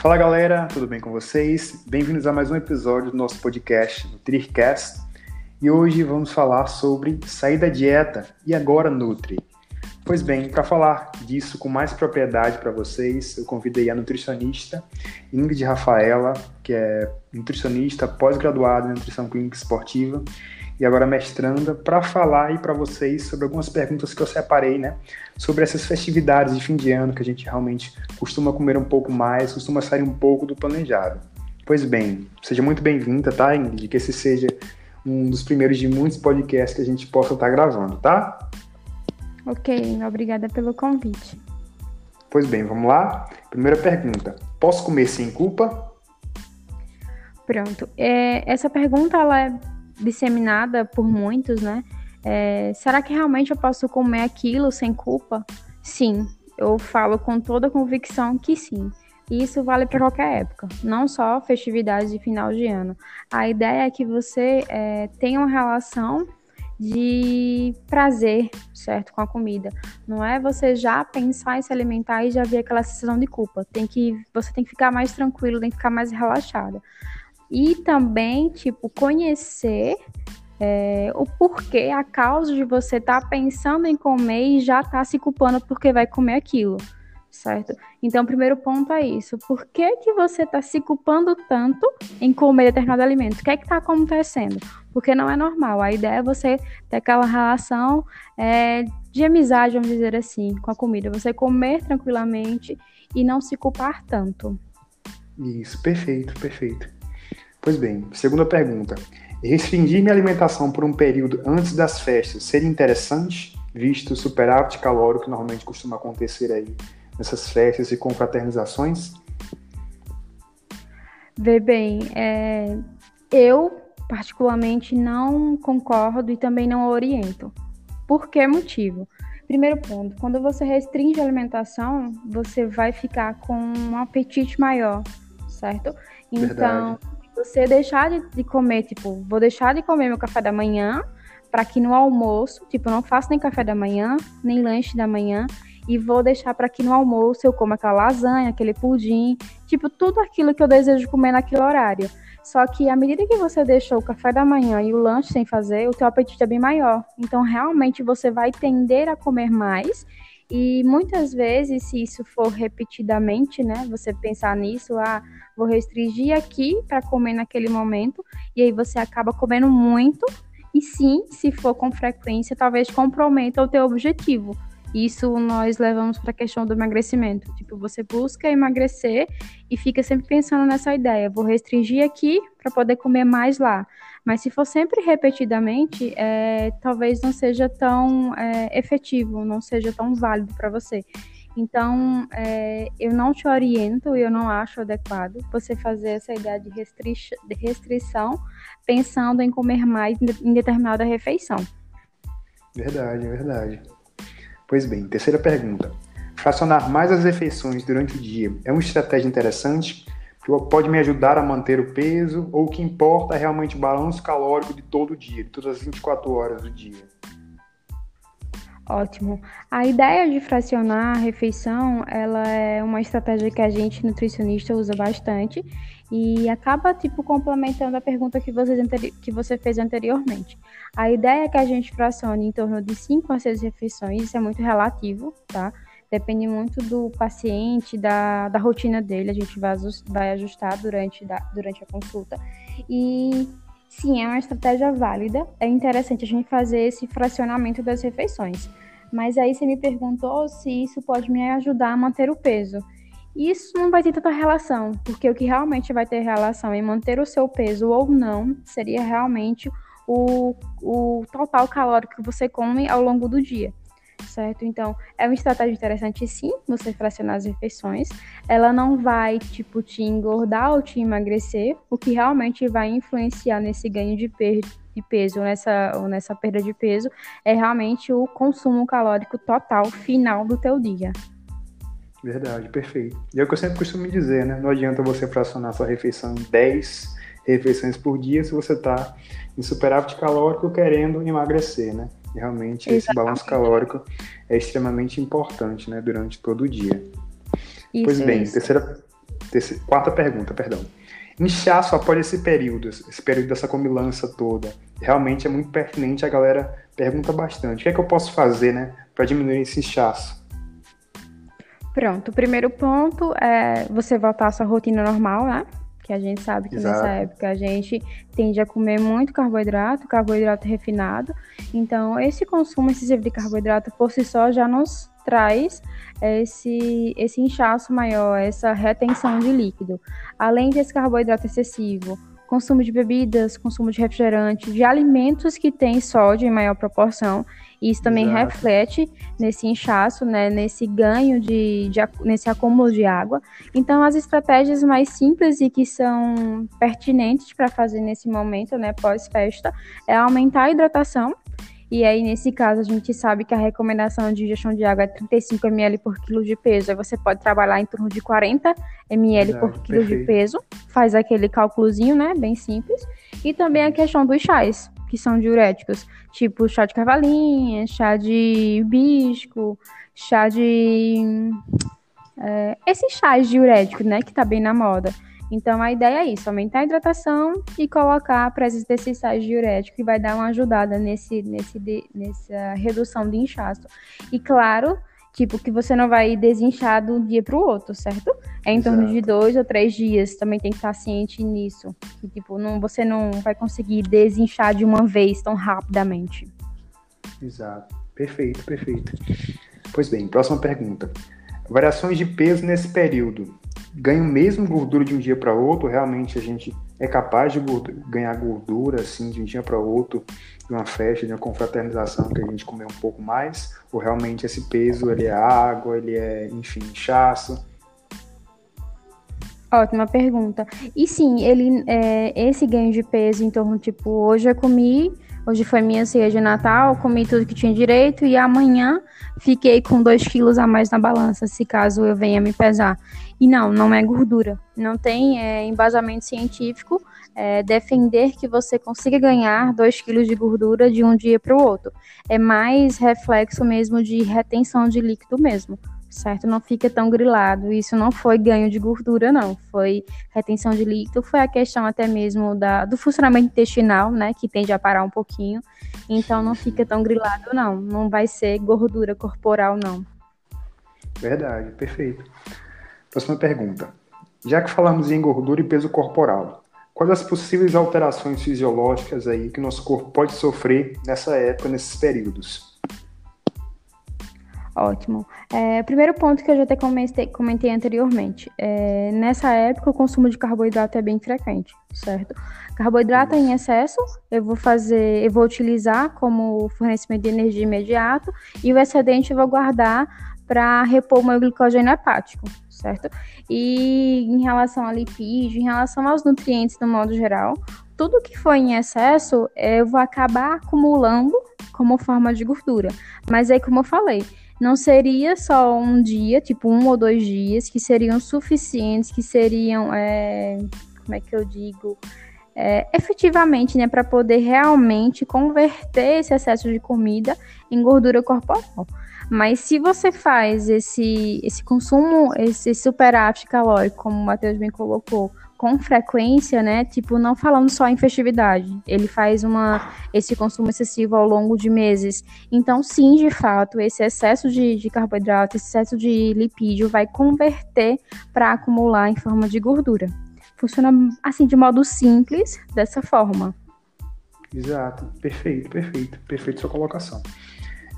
Fala galera, tudo bem com vocês? Bem-vindos a mais um episódio do nosso podcast NutriCast. E hoje vamos falar sobre sair da dieta e agora Nutri. Pois bem, para falar disso com mais propriedade para vocês, eu convidei a nutricionista Ingrid Rafaela, que é nutricionista pós-graduada em nutrição clínica esportiva e agora mestranda, para falar aí para vocês sobre algumas perguntas que eu separei, né? Sobre essas festividades de fim de ano que a gente realmente costuma comer um pouco mais, costuma sair um pouco do planejado. Pois bem, seja muito bem-vinda, tá, Ingrid? Que esse seja um dos primeiros de muitos podcasts que a gente possa estar tá gravando, tá? Ok, obrigada pelo convite. Pois bem, vamos lá? Primeira pergunta: posso comer sem culpa? Pronto. É, essa pergunta ela é disseminada por muitos, né? É, será que realmente eu posso comer aquilo sem culpa? Sim, eu falo com toda convicção que sim. E isso vale para qualquer época, não só festividades de final de ano. A ideia é que você é, tenha uma relação de prazer, certo, com a comida. Não é você já pensar em se alimentar e já ver aquela sensação de culpa. Tem que você tem que ficar mais tranquilo, tem que ficar mais relaxada e também, tipo, conhecer é, o porquê, a causa de você estar tá pensando em comer e já estar tá se culpando porque vai comer aquilo, certo? Então, o primeiro ponto é isso. Por que, que você está se culpando tanto em comer determinado alimento? O que é que está acontecendo? Porque não é normal. A ideia é você ter aquela relação é, de amizade, vamos dizer assim, com a comida. Você comer tranquilamente e não se culpar tanto. Isso, perfeito, perfeito. Pois bem, segunda pergunta. Restringir minha alimentação por um período antes das festas seria interessante, visto o superávit calórico que normalmente costuma acontecer aí nessas festas e confraternizações? Vê bem, é, eu particularmente não concordo e também não oriento. Por que motivo? Primeiro ponto, quando você restringe a alimentação, você vai ficar com um apetite maior, certo? Então, Verdade você deixar de, de comer, tipo, vou deixar de comer meu café da manhã para que no almoço, tipo, não faço nem café da manhã, nem lanche da manhã, e vou deixar para que no almoço eu coma aquela lasanha, aquele pudim, tipo, tudo aquilo que eu desejo comer naquele horário. Só que à medida que você deixou o café da manhã e o lanche sem fazer, o teu apetite é bem maior. Então, realmente você vai tender a comer mais e muitas vezes, se isso for repetidamente, né, você pensar nisso, ah, vou restringir aqui para comer naquele momento, e aí você acaba comendo muito, e sim, se for com frequência, talvez comprometa o teu objetivo. Isso nós levamos para a questão do emagrecimento. Tipo, você busca emagrecer e fica sempre pensando nessa ideia, vou restringir aqui para poder comer mais lá. Mas se for sempre repetidamente, é, talvez não seja tão é, efetivo, não seja tão válido para você. Então, é, eu não te oriento e eu não acho adequado você fazer essa ideia de, restri de restrição pensando em comer mais em determinada refeição. Verdade, verdade. Pois bem, terceira pergunta. Fracionar mais as refeições durante o dia é uma estratégia interessante pode me ajudar a manter o peso, ou o que importa é realmente o balanço calórico de todo o dia, de todas as 24 horas do dia. Ótimo. A ideia de fracionar a refeição, ela é uma estratégia que a gente nutricionista usa bastante e acaba tipo complementando a pergunta que, vocês que você fez anteriormente. A ideia é que a gente fracione em torno de 5 a 6 refeições, isso é muito relativo, tá? Depende muito do paciente, da, da rotina dele, a gente vai, vai ajustar durante, da, durante a consulta. E sim, é uma estratégia válida. É interessante a gente fazer esse fracionamento das refeições. Mas aí você me perguntou se isso pode me ajudar a manter o peso. Isso não vai ter tanta relação, porque o que realmente vai ter relação em manter o seu peso ou não seria realmente o, o total calórico que você come ao longo do dia certo? Então, é uma estratégia interessante sim, você fracionar as refeições. Ela não vai, tipo, te engordar ou te emagrecer, o que realmente vai influenciar nesse ganho de, de peso, ou nessa, ou nessa perda de peso, é realmente o consumo calórico total final do teu dia. Verdade, perfeito. E é o que eu sempre costumo dizer, né? Não adianta você fracionar sua refeição em 10 refeições por dia se você está em superávit calórico querendo emagrecer, né? Realmente Exatamente. esse balanço calórico é extremamente importante, né, durante todo o dia. Isso, pois bem, terceira, terceira, quarta pergunta, perdão. Inchaço após esse período, esse período dessa comilança toda, realmente é muito pertinente, a galera pergunta bastante. O que é que eu posso fazer, né, para diminuir esse inchaço? Pronto, o primeiro ponto é você voltar à sua rotina normal, né? Que a gente sabe que Exato. nessa época a gente tende a comer muito carboidrato, carboidrato refinado. Então, esse consumo excessivo de carboidrato por si só já nos traz esse, esse inchaço maior, essa retenção de líquido. Além desse carboidrato excessivo, consumo de bebidas, consumo de refrigerante, de alimentos que têm sódio em maior proporção. Isso também Exato. reflete nesse inchaço, né, nesse ganho de, de, nesse acúmulo de água. Então, as estratégias mais simples e que são pertinentes para fazer nesse momento, né, pós-festa, é aumentar a hidratação, e aí, nesse caso, a gente sabe que a recomendação de ingestão de água é 35 ml por quilo de peso. Aí você pode trabalhar em torno de 40 ml por quilo perfeito. de peso. Faz aquele cálculozinho, né? Bem simples. E também a questão dos chás, que são diuréticos. Tipo chá de cavalinha, chá de hibisco, chá de... É, esses chás diuréticos, né? Que tá bem na moda. Então, a ideia é isso, aumentar a hidratação e colocar a presença desses sais diuréticos, que vai dar uma ajudada nesse, nesse, nessa redução de inchaço. E claro, tipo, que você não vai desinchar de um dia para o outro, certo? É em torno Exato. de dois ou três dias, também tem que estar ciente nisso. Que, tipo, não, você não vai conseguir desinchar de uma vez tão rapidamente. Exato. Perfeito, perfeito. Pois bem, próxima pergunta. Variações de peso nesse período ganho mesmo gordura de um dia para outro, realmente a gente é capaz de ganhar gordura assim de um dia para outro, de uma festa, de uma confraternização que a gente comer um pouco mais, ou realmente esse peso ele é água, ele é, enfim, inchaço? Ótima pergunta. E sim, ele é, esse ganho de peso em torno, tipo, hoje eu comi Hoje foi minha ceia de Natal, comi tudo que tinha direito e amanhã fiquei com 2 quilos a mais na balança, se caso eu venha me pesar. E não, não é gordura. Não tem é, embasamento científico é, defender que você consiga ganhar 2 quilos de gordura de um dia para o outro. É mais reflexo mesmo de retenção de líquido mesmo certo? Não fica tão grilado. Isso não foi ganho de gordura, não. Foi retenção de líquido, foi a questão até mesmo da, do funcionamento intestinal, né? Que tende a parar um pouquinho. Então não fica tão grilado, não. Não vai ser gordura corporal, não. Verdade, perfeito. Próxima pergunta. Já que falamos em gordura e peso corporal, quais as possíveis alterações fisiológicas aí que nosso corpo pode sofrer nessa época, nesses períodos? Ótimo. É, primeiro ponto que eu já até comentei, comentei anteriormente. É, nessa época, o consumo de carboidrato é bem frequente, certo? Carboidrato em excesso, eu vou fazer, eu vou utilizar como fornecimento de energia imediato e o excedente eu vou guardar para repor o meu glicogênio hepático, certo? E em relação a lipídio, em relação aos nutrientes no modo geral, tudo que for em excesso eu vou acabar acumulando como forma de gordura. Mas aí, como eu falei, não seria só um dia, tipo um ou dois dias, que seriam suficientes, que seriam, é, como é que eu digo, é, efetivamente, né, para poder realmente converter esse excesso de comida em gordura corporal. Mas se você faz esse, esse consumo, esse superávit calórico, como o Matheus bem colocou, com frequência, né? Tipo, não falando só em festividade. Ele faz uma, esse consumo excessivo ao longo de meses. Então, sim, de fato, esse excesso de, de carboidrato, esse excesso de lipídio vai converter para acumular em forma de gordura. Funciona assim, de modo simples, dessa forma. Exato, perfeito, perfeito, perfeito sua colocação.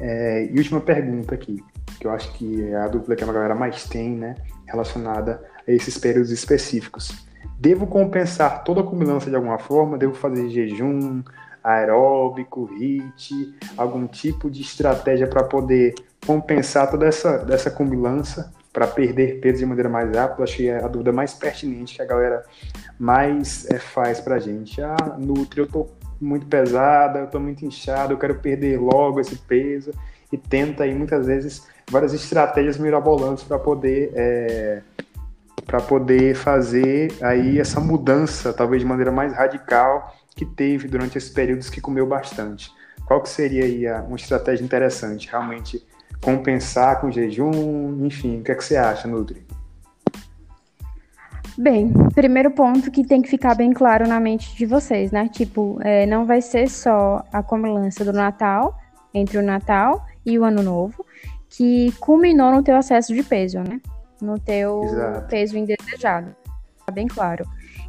É, e última pergunta aqui, que eu acho que é a dúvida que a galera mais tem, né, relacionada a esses períodos específicos. Devo compensar toda a comilança de alguma forma? Devo fazer jejum, aeróbico, HIIT, algum tipo de estratégia para poder compensar toda essa dessa comilança para perder peso de maneira mais rápida? É a dúvida mais pertinente que a galera mais é, faz para a gente. Ah, Nutri, eu tô muito pesada, eu tô muito inchado, eu quero perder logo esse peso e tenta aí muitas vezes várias estratégias mirabolantes para poder é, para poder fazer aí essa mudança, talvez de maneira mais radical que teve durante esses períodos que comeu bastante. Qual que seria aí uma estratégia interessante? Realmente compensar com jejum, enfim, o que é que você acha, Nutri? Bem, primeiro ponto que tem que ficar bem claro na mente de vocês, né? Tipo, é, não vai ser só a comilança do Natal, entre o Natal e o Ano Novo, que culminou no teu acesso de peso, né? No teu Exato. peso indesejado. Tá bem claro.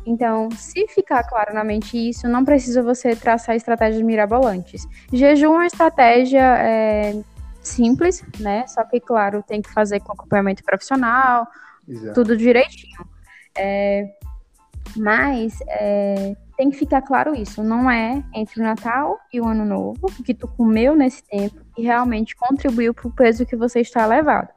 Então, se ficar claro na mente isso, não precisa você traçar estratégias mirabolantes. Jejum é uma estratégia é, simples, né? Só que, claro, tem que fazer com acompanhamento profissional, Exato. tudo direitinho. É, mas é, tem que ficar claro isso, não é entre o Natal e o Ano Novo, que tu comeu nesse tempo e realmente contribuiu para o peso que você está levado.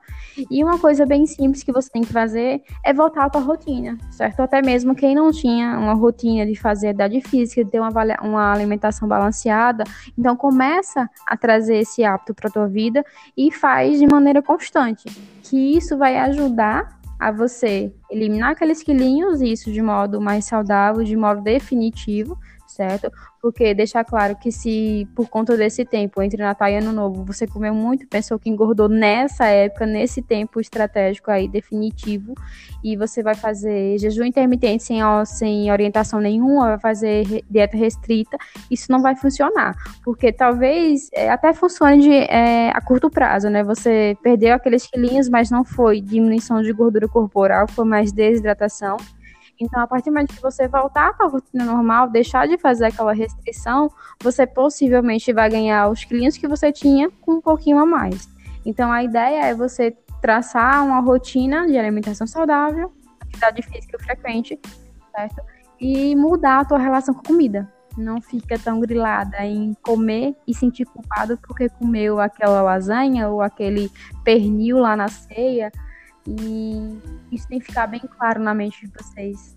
E uma coisa bem simples que você tem que fazer é voltar à tua rotina, certo? Até mesmo quem não tinha uma rotina de fazer atividade física, de ter uma, uma alimentação balanceada, então começa a trazer esse hábito para tua vida e faz de maneira constante, que isso vai ajudar a você eliminar aqueles quilinhos, isso de modo mais saudável, de modo definitivo, certo? Porque deixar claro que se por conta desse tempo, entre Natal e Ano Novo, você comeu muito, pensou que engordou nessa época, nesse tempo estratégico aí definitivo, e você vai fazer jejum intermitente sem, sem orientação nenhuma, vai fazer dieta restrita, isso não vai funcionar. Porque talvez é, até funcione de, é, a curto prazo, né? Você perdeu aqueles quilinhos, mas não foi diminuição de gordura corporal, foi mais desidratação. Então, a partir do momento que você voltar para a rotina normal, deixar de fazer aquela restrição, você possivelmente vai ganhar os quilinhos que você tinha com um pouquinho a mais. Então, a ideia é você traçar uma rotina de alimentação saudável, atividade física frequente, certo? E mudar a tua relação com a comida. Não fica tão grilada em comer e sentir culpado porque comeu aquela lasanha ou aquele pernil lá na ceia e isso tem que ficar bem claro na mente de vocês.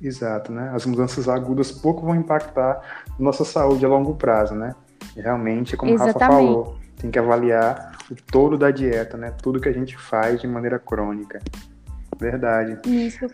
Exato, né? As mudanças agudas pouco vão impactar nossa saúde a longo prazo, né? E realmente, como Exatamente. Rafa falou, tem que avaliar o todo da dieta, né? Tudo que a gente faz de maneira crônica. Verdade. Isso.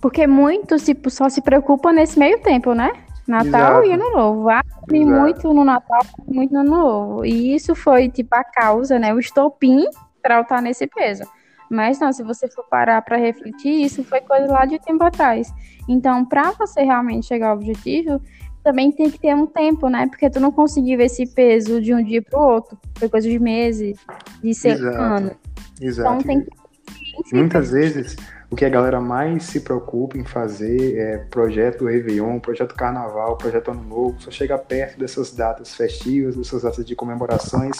Porque muitos tipo, só se preocupam nesse meio tempo, né? Natal Exato. e Ano Novo. Ah, muito no Natal, muito no Ano Novo. E isso foi, tipo, a causa, né? O estopim para estar nesse peso. Mas não, se você for parar para refletir, isso foi coisa lá de tempo atrás. Então, para você realmente chegar ao objetivo, também tem que ter um tempo, né? Porque tu não conseguiu esse peso de um dia para o outro. Foi coisa de meses, de ser ano. Exato. Então tem que. Muitas vezes o que a galera mais se preocupa em fazer é projeto Réveillon, projeto Carnaval, projeto Ano Novo, só chega perto dessas datas festivas, dessas datas de comemorações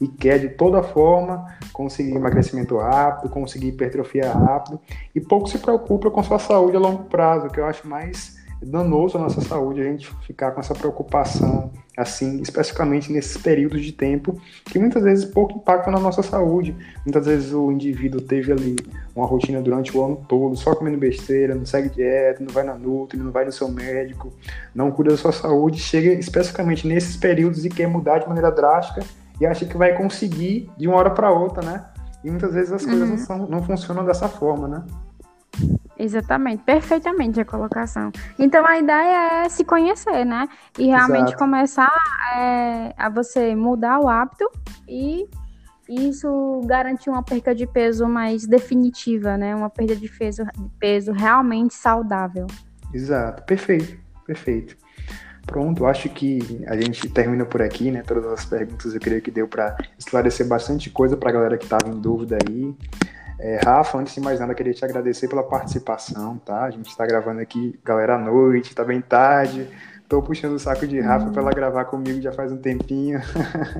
e quer de toda forma conseguir emagrecimento rápido, conseguir hipertrofia rápido. E pouco se preocupa com sua saúde a longo prazo, que eu acho mais danoso à nossa saúde a gente ficar com essa preocupação, assim, especificamente nesses períodos de tempo que muitas vezes pouco impactam na nossa saúde. Muitas vezes o indivíduo teve ali uma rotina durante o ano todo, só comendo besteira, não segue dieta, não vai na Nutri, não vai no seu médico, não cuida da sua saúde, chega especificamente nesses períodos e quer mudar de maneira drástica e acha que vai conseguir de uma hora para outra, né? E muitas vezes as coisas não, uhum. são, não funcionam dessa forma, né? Exatamente, perfeitamente a colocação. Então a ideia é se conhecer, né? E realmente Exato. começar é, a você mudar o hábito e isso garantir uma perda de peso mais definitiva, né? Uma perda de peso, de peso realmente saudável. Exato, perfeito, perfeito. Pronto, acho que a gente termina por aqui, né? Todas as perguntas eu creio que deu para esclarecer bastante coisa para a galera que estava em dúvida aí. É, Rafa, antes de mais nada, queria te agradecer pela participação, tá? A gente está gravando aqui, galera, à noite, tá bem tarde. Tô puxando o saco de Rafa para ela gravar comigo já faz um tempinho.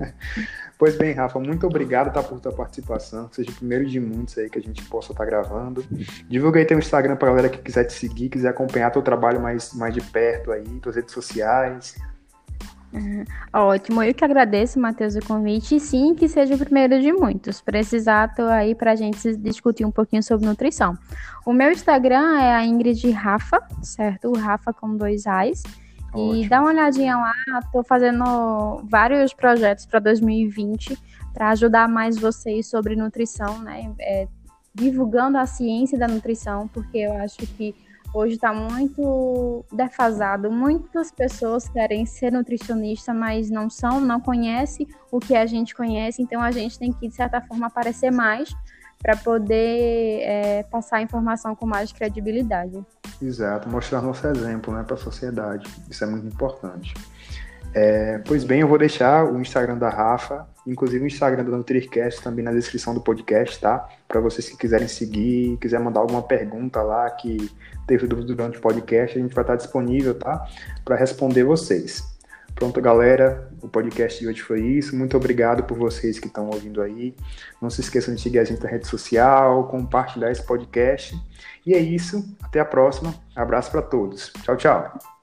pois bem, Rafa, muito obrigado tá, por tua participação. Que seja o primeiro de muitos aí que a gente possa estar tá gravando. Divulga aí teu Instagram pra galera que quiser te seguir, quiser acompanhar teu trabalho mais, mais de perto aí, tuas redes sociais. Uhum. Ótimo, eu que agradeço, Matheus, o convite. E sim, que seja o primeiro de muitos. Precisar, tô aí para a gente discutir um pouquinho sobre nutrição. O meu Instagram é a Ingrid Rafa, certo? O Rafa com dois A's. Ótimo. E dá uma olhadinha lá, tô fazendo vários projetos para 2020 para ajudar mais vocês sobre nutrição, né? É, divulgando a ciência da nutrição, porque eu acho que hoje está muito defasado. Muitas pessoas querem ser nutricionista, mas não são, não conhecem o que a gente conhece, então a gente tem que, de certa forma, aparecer mais para poder é, passar a informação com mais credibilidade. Exato, mostrar nosso exemplo né, para a sociedade. Isso é muito importante. É, pois bem, eu vou deixar o Instagram da Rafa, inclusive o Instagram do NutriCast também na descrição do podcast, tá? Para vocês que quiserem seguir, quiser mandar alguma pergunta lá que teve dúvida durante o podcast, a gente vai estar disponível, tá? Para responder vocês. Pronto, galera, o podcast de hoje foi isso. Muito obrigado por vocês que estão ouvindo aí. Não se esqueçam de seguir a gente na rede social, compartilhar esse podcast. E é isso, até a próxima. Abraço para todos. Tchau, tchau.